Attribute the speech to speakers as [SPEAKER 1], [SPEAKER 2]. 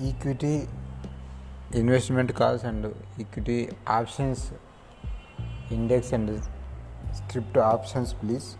[SPEAKER 1] Equity investment calls and equity options index and script options, please.